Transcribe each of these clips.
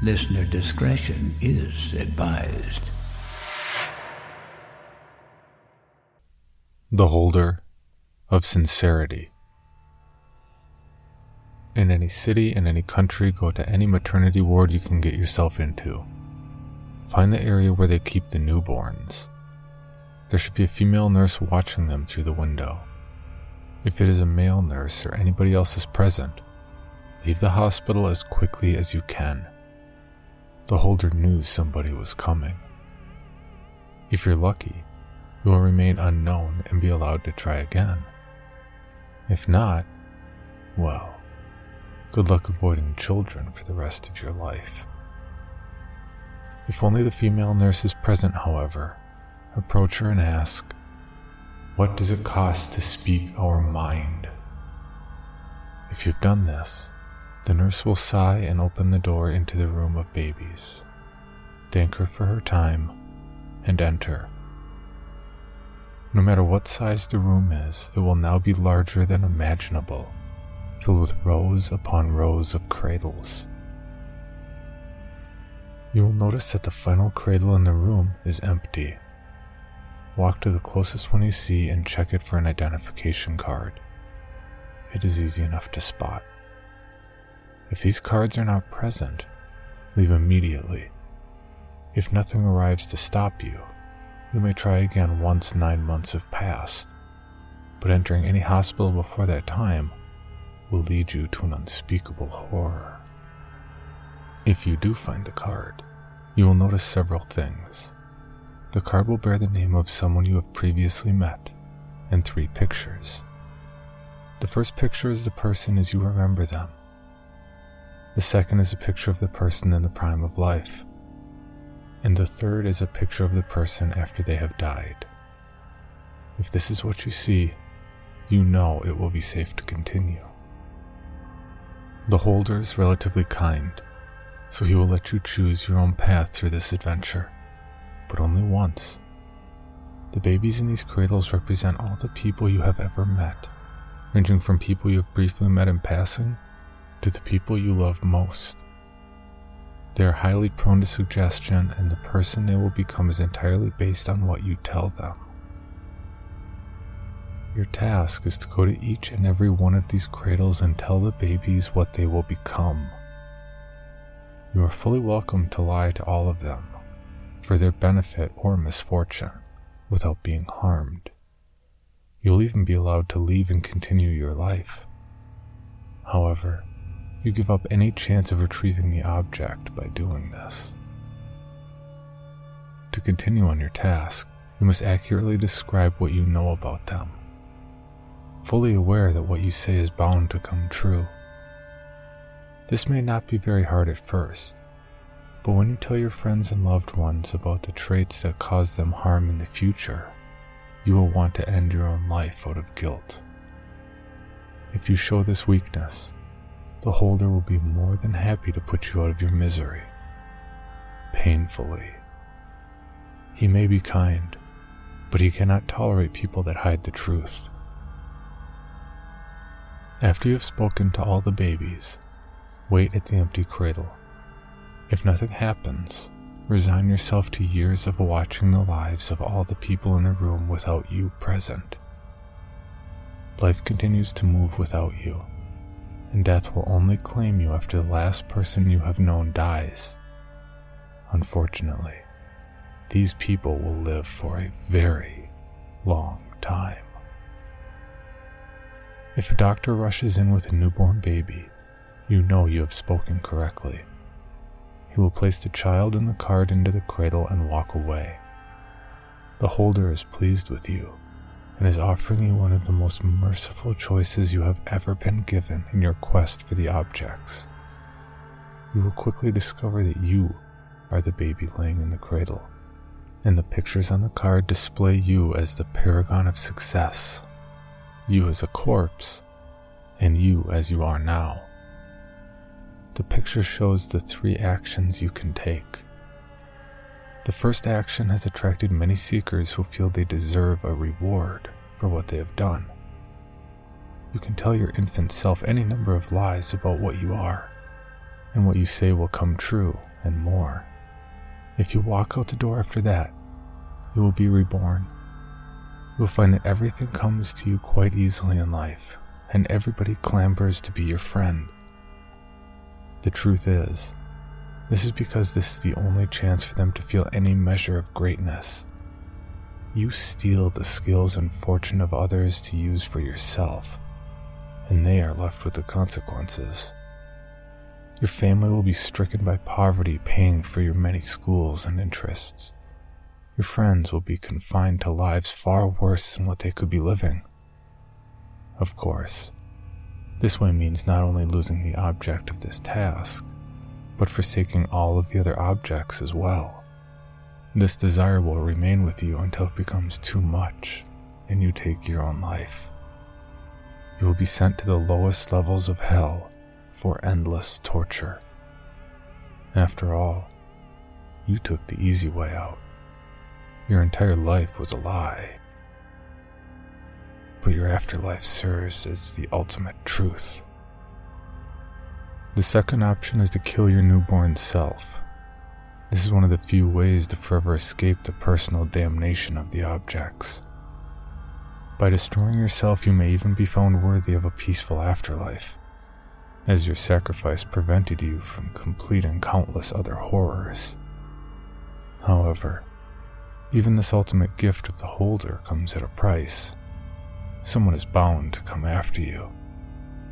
Listener discretion is advised. The Holder of Sincerity. In any city, in any country, go to any maternity ward you can get yourself into. Find the area where they keep the newborns. There should be a female nurse watching them through the window. If it is a male nurse or anybody else is present, leave the hospital as quickly as you can. The holder knew somebody was coming. If you're lucky, you will remain unknown and be allowed to try again. If not, well, good luck avoiding children for the rest of your life. If only the female nurse is present, however, approach her and ask, What does it cost to speak our mind? If you've done this, the nurse will sigh and open the door into the room of babies, thank her for her time, and enter. No matter what size the room is, it will now be larger than imaginable, filled with rows upon rows of cradles. You will notice that the final cradle in the room is empty. Walk to the closest one you see and check it for an identification card. It is easy enough to spot. If these cards are not present, leave immediately. If nothing arrives to stop you, you may try again once nine months have passed, but entering any hospital before that time will lead you to an unspeakable horror. If you do find the card, you will notice several things. The card will bear the name of someone you have previously met, and three pictures. The first picture is the person as you remember them. The second is a picture of the person in the prime of life. And the third is a picture of the person after they have died. If this is what you see, you know it will be safe to continue. The holder is relatively kind, so he will let you choose your own path through this adventure, but only once. The babies in these cradles represent all the people you have ever met, ranging from people you have briefly met in passing to the people you love most. They are highly prone to suggestion, and the person they will become is entirely based on what you tell them. Your task is to go to each and every one of these cradles and tell the babies what they will become. You are fully welcome to lie to all of them, for their benefit or misfortune, without being harmed. You'll even be allowed to leave and continue your life. However, you give up any chance of retrieving the object by doing this. To continue on your task, you must accurately describe what you know about them, fully aware that what you say is bound to come true. This may not be very hard at first, but when you tell your friends and loved ones about the traits that cause them harm in the future, you will want to end your own life out of guilt. If you show this weakness, the holder will be more than happy to put you out of your misery. Painfully. He may be kind, but he cannot tolerate people that hide the truth. After you have spoken to all the babies, wait at the empty cradle. If nothing happens, resign yourself to years of watching the lives of all the people in the room without you present. Life continues to move without you and death will only claim you after the last person you have known dies. Unfortunately, these people will live for a very long time. If a doctor rushes in with a newborn baby, you know you have spoken correctly. He will place the child in the card into the cradle and walk away. The holder is pleased with you and is offering you one of the most merciful choices you have ever been given in your quest for the objects. You will quickly discover that you are the baby laying in the cradle, and the pictures on the card display you as the paragon of success, you as a corpse, and you as you are now. The picture shows the three actions you can take. The first action has attracted many seekers who feel they deserve a reward for what they have done. You can tell your infant self any number of lies about what you are, and what you say will come true, and more. If you walk out the door after that, you will be reborn. You will find that everything comes to you quite easily in life, and everybody clambers to be your friend. The truth is, this is because this is the only chance for them to feel any measure of greatness. You steal the skills and fortune of others to use for yourself, and they are left with the consequences. Your family will be stricken by poverty, paying for your many schools and interests. Your friends will be confined to lives far worse than what they could be living. Of course, this way means not only losing the object of this task, but forsaking all of the other objects as well. This desire will remain with you until it becomes too much and you take your own life. You will be sent to the lowest levels of hell for endless torture. After all, you took the easy way out. Your entire life was a lie. But your afterlife serves as the ultimate truth. The second option is to kill your newborn self. This is one of the few ways to forever escape the personal damnation of the objects. By destroying yourself, you may even be found worthy of a peaceful afterlife as your sacrifice prevented you from completing countless other horrors. However, even this ultimate gift of the holder comes at a price. Someone is bound to come after you,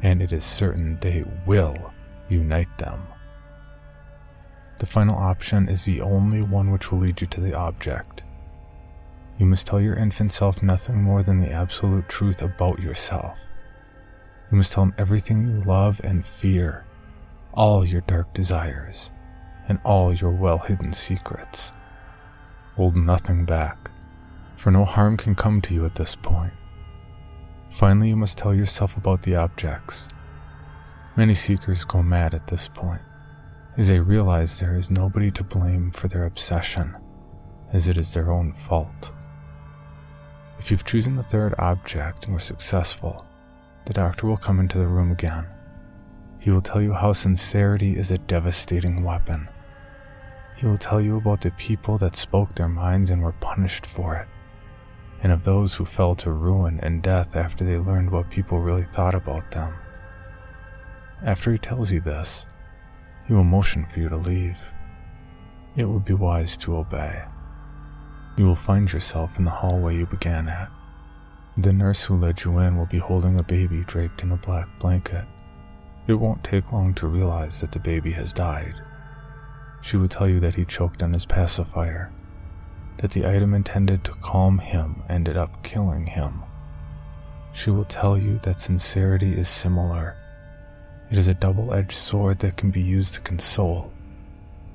and it is certain they will unite them. The final option is the only one which will lead you to the object. You must tell your infant self nothing more than the absolute truth about yourself. You must tell him everything you love and fear, all your dark desires, and all your well hidden secrets. Hold nothing back, for no harm can come to you at this point. Finally, you must tell yourself about the objects. Many seekers go mad at this point, as they realize there is nobody to blame for their obsession, as it is their own fault. If you've chosen the third object and were successful, the doctor will come into the room again. He will tell you how sincerity is a devastating weapon. He will tell you about the people that spoke their minds and were punished for it, and of those who fell to ruin and death after they learned what people really thought about them. After he tells you this, he will motion for you to leave. It would be wise to obey. You will find yourself in the hallway you began at. The nurse who led you in will be holding a baby draped in a black blanket. It won't take long to realize that the baby has died. She will tell you that he choked on his pacifier, that the item intended to calm him ended up killing him. She will tell you that sincerity is similar. It is a double edged sword that can be used to console,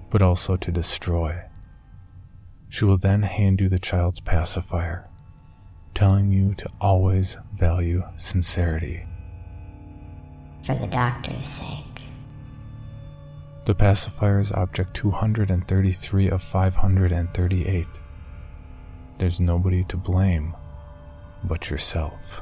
but also to destroy. She will then hand you the child's pacifier telling you to always value sincerity. For the doctor's sake. The pacifier is object 233 of 538. There's nobody to blame but yourself.